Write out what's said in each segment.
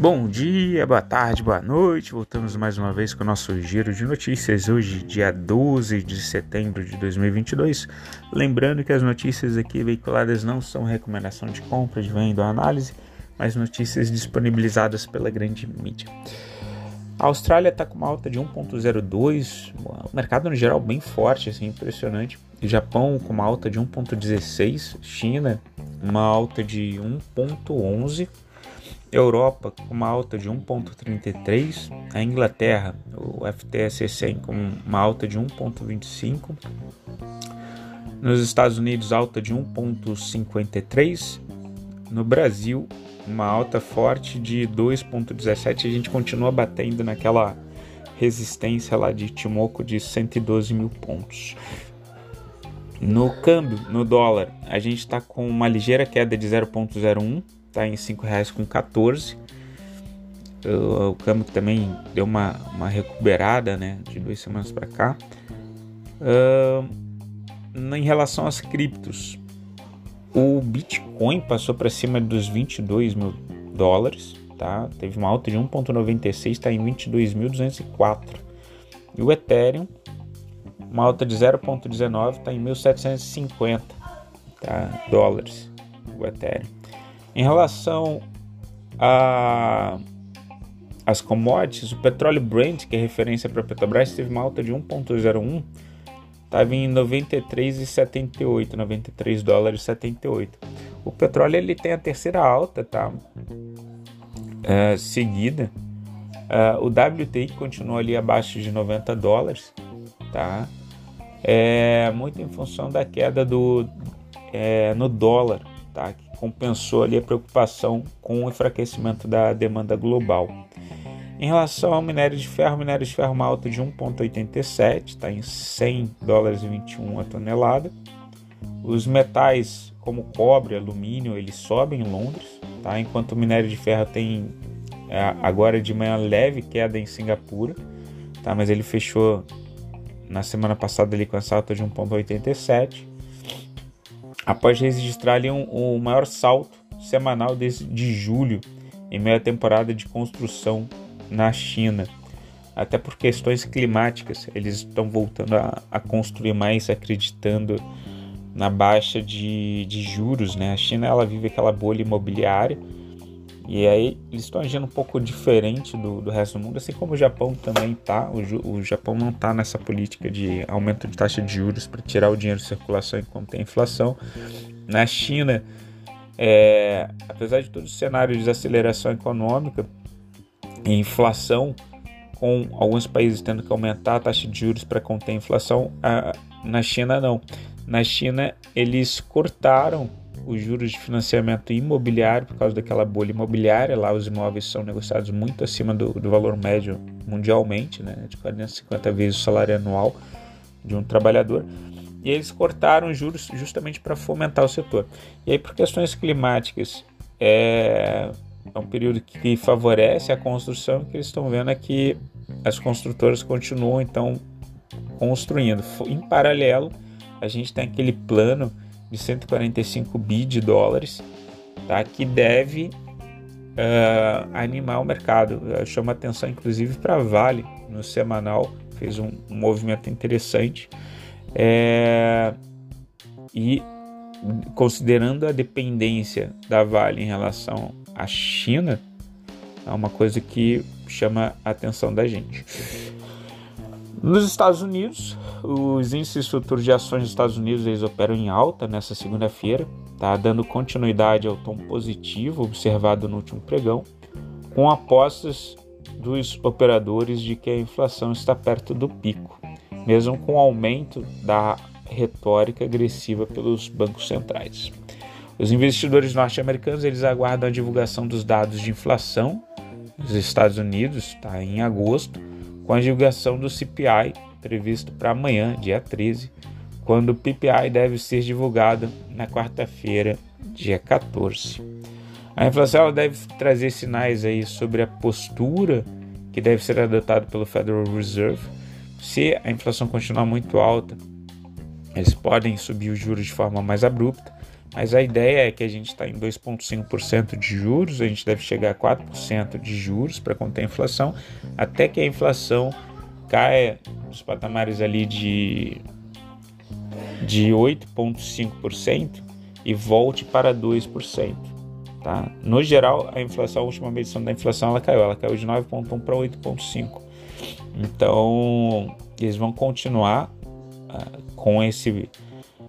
Bom dia, boa tarde, boa noite. Voltamos mais uma vez com o nosso giro de notícias. Hoje, dia 12 de setembro de 2022. Lembrando que as notícias aqui veiculadas não são recomendação de compra, de venda ou análise, mas notícias disponibilizadas pela grande mídia. A Austrália está com uma alta de 1,02, o mercado no geral bem forte, assim, impressionante. Japão com uma alta de 1,16, China uma alta de 1,11 Europa com uma alta de 1,33, a Inglaterra, o FTSE 100 com uma alta de 1,25, nos Estados Unidos alta de 1,53, no Brasil uma alta forte de 2,17, a gente continua batendo naquela resistência lá de Timoco de 112 mil pontos. No câmbio, no dólar, a gente está com uma ligeira queda de 0,01 está em R$ 5,14. O, o câmbio também deu uma, uma recuperada né, de duas semanas para cá. Uh, em relação às criptos, o Bitcoin passou para cima dos 22 mil dólares, tá? teve uma alta de 1,96, está em 22.204. E o Ethereum, uma alta de 0,19, está em 1.750 tá? dólares o Ethereum. Em relação a as commodities, o petróleo Brent, que é referência para a Petrobras, teve uma alta de 1,01, estava em 93,78, 93 dólares 78. O petróleo ele tem a terceira alta, tá? É, seguida. É, o WTI continua ali abaixo de 90 dólares, tá? É muito em função da queda do é, no dólar, tá? Que compensou ali a preocupação com o enfraquecimento da demanda global. Em relação ao minério de ferro, o minério de ferro uma alta de 1,87, está em 100 dólares e 21 a tonelada. Os metais como cobre, alumínio, eles sobem em Londres, tá? enquanto o minério de ferro tem é, agora de manhã leve queda em Singapura, tá? mas ele fechou na semana passada ali com essa alta de 1,87 após registrar ali um, maior salto semanal desde julho, em meio à temporada de construção na China. Até por questões climáticas, eles estão voltando a, a construir mais, acreditando na baixa de, de juros. Né? A China ela vive aquela bolha imobiliária e aí eles estão agindo um pouco diferente do, do resto do mundo, assim como o Japão também está. O, o Japão não está nessa política de aumento de taxa de juros para tirar o dinheiro de circulação enquanto tem inflação. Na China, é, apesar de todo o cenário de desaceleração econômica e inflação, com alguns países tendo que aumentar a taxa de juros para conter a inflação, a, na China não. Na China, eles cortaram os juros de financiamento imobiliário por causa daquela bolha imobiliária. Lá os imóveis são negociados muito acima do, do valor médio mundialmente, né, de 40 a 50 vezes o salário anual de um trabalhador. E eles cortaram os juros justamente para fomentar o setor. E aí, por questões climáticas, é, é um período que favorece a construção, que eles estão vendo é que as construtoras continuam então construindo. Em paralelo, a gente tem aquele plano de 145 bi de dólares, tá? que deve uh, animar o mercado. Uh, chama atenção, inclusive, para a Vale no semanal, fez um, um movimento interessante. É, e considerando a dependência da Vale em relação à China, é uma coisa que chama a atenção da gente. Nos Estados Unidos, os índices futuros de ações dos Estados Unidos eles operam em alta nessa segunda-feira, tá dando continuidade ao tom positivo observado no último pregão, com apostas dos operadores de que a inflação está perto do pico, mesmo com o aumento da retórica agressiva pelos bancos centrais. Os investidores norte-americanos eles aguardam a divulgação dos dados de inflação nos Estados Unidos, tá, em agosto, com a divulgação do CPI previsto para amanhã, dia 13, quando o PPI deve ser divulgado na quarta-feira, dia 14. A inflação deve trazer sinais aí sobre a postura que deve ser adotada pelo Federal Reserve. Se a inflação continuar muito alta, eles podem subir os juros de forma mais abrupta, mas a ideia é que a gente está em 2,5% de juros, a gente deve chegar a 4% de juros para conter a inflação, até que a inflação caia nos patamares ali de, de 8,5% e volte para 2%. Tá? No geral, a inflação, a última medição da inflação, ela caiu, ela caiu de 9,1 para 8,5. Então, eles vão continuar uh, com esse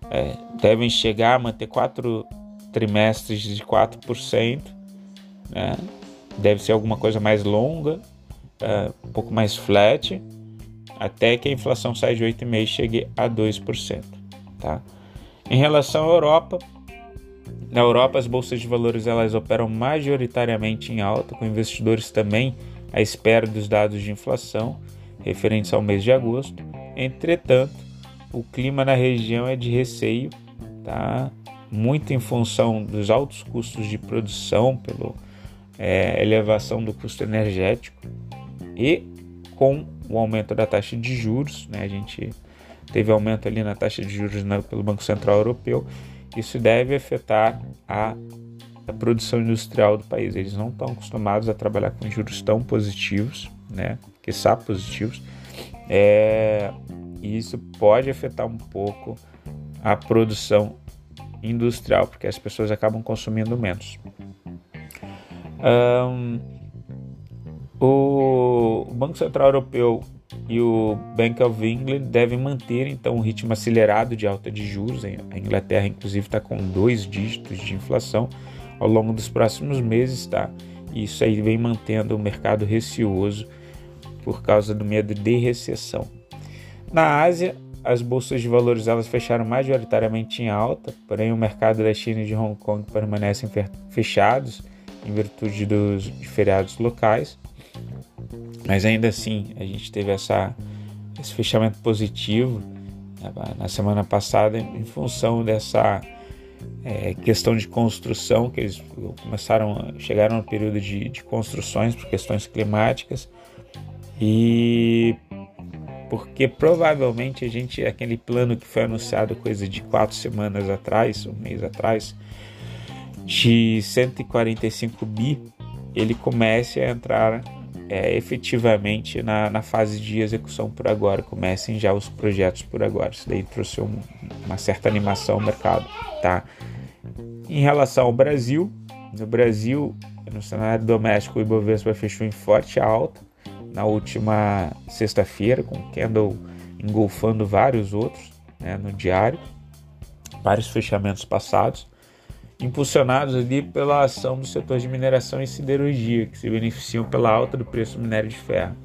é, devem chegar a manter quatro trimestres de 4%, né? deve ser alguma coisa mais longa, é, um pouco mais flat, até que a inflação saia de 8,5% e chegue a 2%. Tá? Em relação à Europa, na Europa as bolsas de valores elas operam majoritariamente em alta, com investidores também à espera dos dados de inflação referentes ao mês de agosto. Entretanto, o clima na região é de receio, tá? muito em função dos altos custos de produção, pela é, elevação do custo energético e com o aumento da taxa de juros, né? a gente teve aumento ali na taxa de juros né, pelo Banco Central Europeu, isso deve afetar a, a produção industrial do país. Eles não estão acostumados a trabalhar com juros tão positivos, né? que são positivos. É, e isso pode afetar um pouco a produção industrial, porque as pessoas acabam consumindo menos. Um, o Banco Central Europeu e o Bank of England devem manter então um ritmo acelerado de alta de juros. A Inglaterra, inclusive, está com dois dígitos de inflação ao longo dos próximos meses, tá? E isso aí vem mantendo o mercado receoso por causa do medo de recessão. Na Ásia, as bolsas de valores elas fecharam majoritariamente em alta, porém o mercado da China e de Hong Kong permanecem fechados em virtude dos feriados locais. Mas ainda assim, a gente teve essa, esse fechamento positivo né, na semana passada em função dessa é, questão de construção, que eles começaram, chegaram no período de, de construções por questões climáticas e porque provavelmente a gente, aquele plano que foi anunciado coisa de quatro semanas atrás, um mês atrás, de 145 bi, ele comece a entrar é, efetivamente na, na, fase de execução por agora, comecem já os projetos por agora. Isso daí trouxe um, uma certa animação ao mercado, tá? Em relação ao Brasil, no Brasil, no cenário doméstico, o Ibovespa fechou em forte alta, na última sexta-feira, com Kendall engolfando vários outros né, no diário, vários fechamentos passados, impulsionados ali pela ação do setor de mineração e siderurgia, que se beneficiam pela alta do preço do minério de ferro.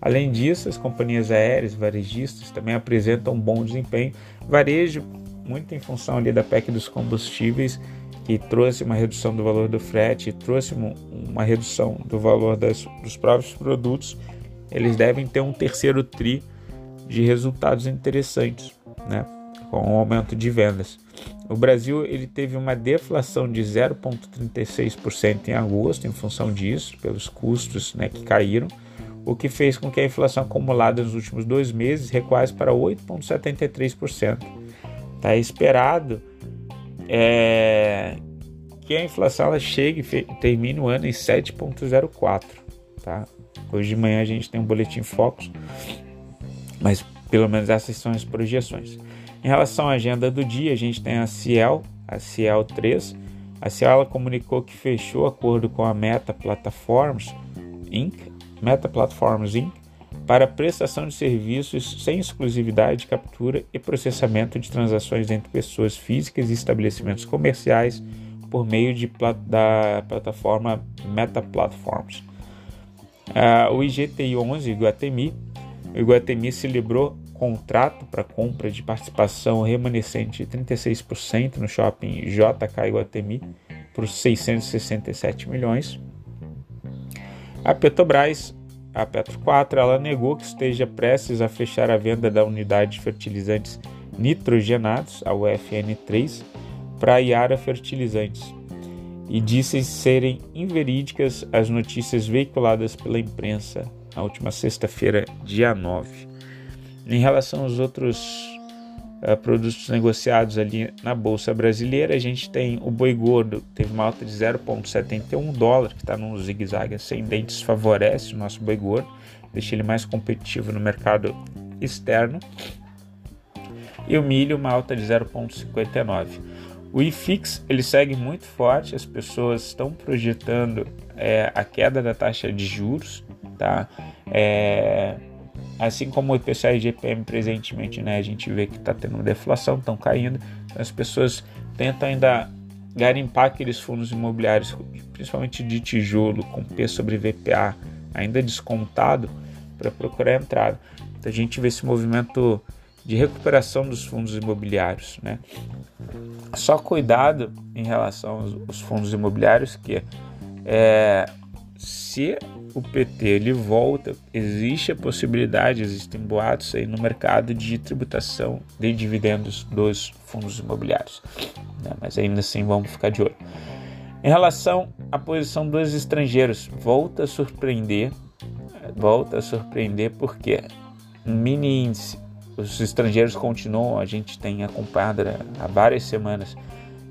Além disso, as companhias aéreas varejistas também apresentam um bom desempenho. Varejo, muito em função ali da PEC dos combustíveis, que trouxe uma redução do valor do frete, trouxe uma redução do valor das, dos próprios produtos, eles devem ter um terceiro tri de resultados interessantes, né? com o aumento de vendas. O Brasil ele teve uma deflação de 0,36% em agosto, em função disso, pelos custos né, que caíram, o que fez com que a inflação acumulada nos últimos dois meses recuasse para 8,73%. Está esperado é, que a inflação ela chegue e o ano em 7,04. Tá? Hoje de manhã a gente tem um boletim Focus, mas pelo menos essas são as projeções. Em relação à agenda do dia, a gente tem a Ciel, a Ciel 3. A Ciel ela comunicou que fechou acordo com a Meta Platforms Inc., Meta Platforms Inc., para prestação de serviços sem exclusividade de captura e processamento de transações entre pessoas físicas e estabelecimentos comerciais por meio de, da plataforma Meta Platforms. Uh, o IGTI 11 Iguatemi, o Iguatemi celebrou contrato para compra de participação remanescente de 36% no shopping JK Iguatemi por 667 milhões. A Petrobras a Petro 4 ela negou que esteja prestes a fechar a venda da unidade de fertilizantes nitrogenados, a UFN3, para a Iara Fertilizantes e disse serem inverídicas as notícias veiculadas pela imprensa na última sexta-feira, dia 9. Em relação aos outros uh, produtos negociados ali na bolsa brasileira. A gente tem o boi gordo, teve uma alta de 0,71 dólar, que está num zigue-zague ascendente, isso favorece o nosso boi gordo, deixa ele mais competitivo no mercado externo. E o milho, uma alta de 0,59. O IFIX ele segue muito forte, as pessoas estão projetando é, a queda da taxa de juros, tá? É, assim como o IPCA e GPM presentemente, né, a gente vê que está tendo deflação, estão caindo, as pessoas tentam ainda garimpar aqueles fundos imobiliários, principalmente de tijolo, com P sobre VPA ainda descontado, para procurar entrada. Então a gente vê esse movimento de recuperação dos fundos imobiliários. Né? Só cuidado em relação aos fundos imobiliários que é, se o PT ele volta, existe a possibilidade, existem boatos aí no mercado de tributação de dividendos dos fundos imobiliários. Né? Mas ainda assim vamos ficar de olho. Em relação à posição dos estrangeiros, volta a surpreender, volta a surpreender porque mini índice, os estrangeiros continuam, a gente tem acompanhado há várias semanas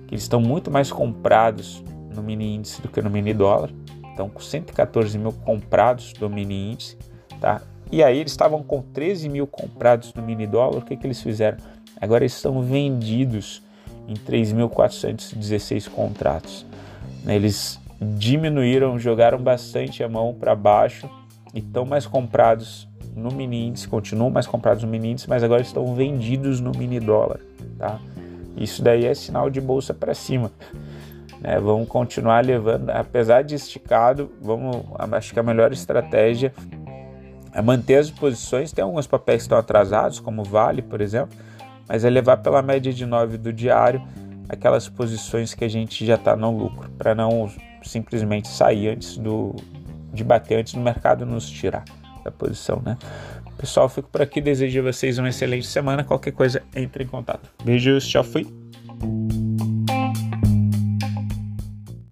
que eles estão muito mais comprados no mini índice do que no mini dólar. Então, com 114 mil comprados do mini índice, tá? E aí eles estavam com 13 mil comprados no mini dólar. O que, que eles fizeram? Agora eles estão vendidos em 3.416 contratos. Eles diminuíram, jogaram bastante a mão para baixo e estão mais comprados no mini índice, continuam mais comprados no mini índice, mas agora estão vendidos no mini dólar, tá? Isso daí é sinal de bolsa para cima. Né? Vamos continuar levando, apesar de esticado, vamos, acho que a melhor estratégia é manter as posições. Tem alguns papéis que estão atrasados, como Vale, por exemplo, mas é levar pela média de 9 do diário aquelas posições que a gente já está no lucro, para não simplesmente sair antes do de bater antes do mercado nos tirar da posição, né? Pessoal, fico por aqui. Desejo a vocês uma excelente semana. Qualquer coisa, entre em contato. Beijos, tchau, fui.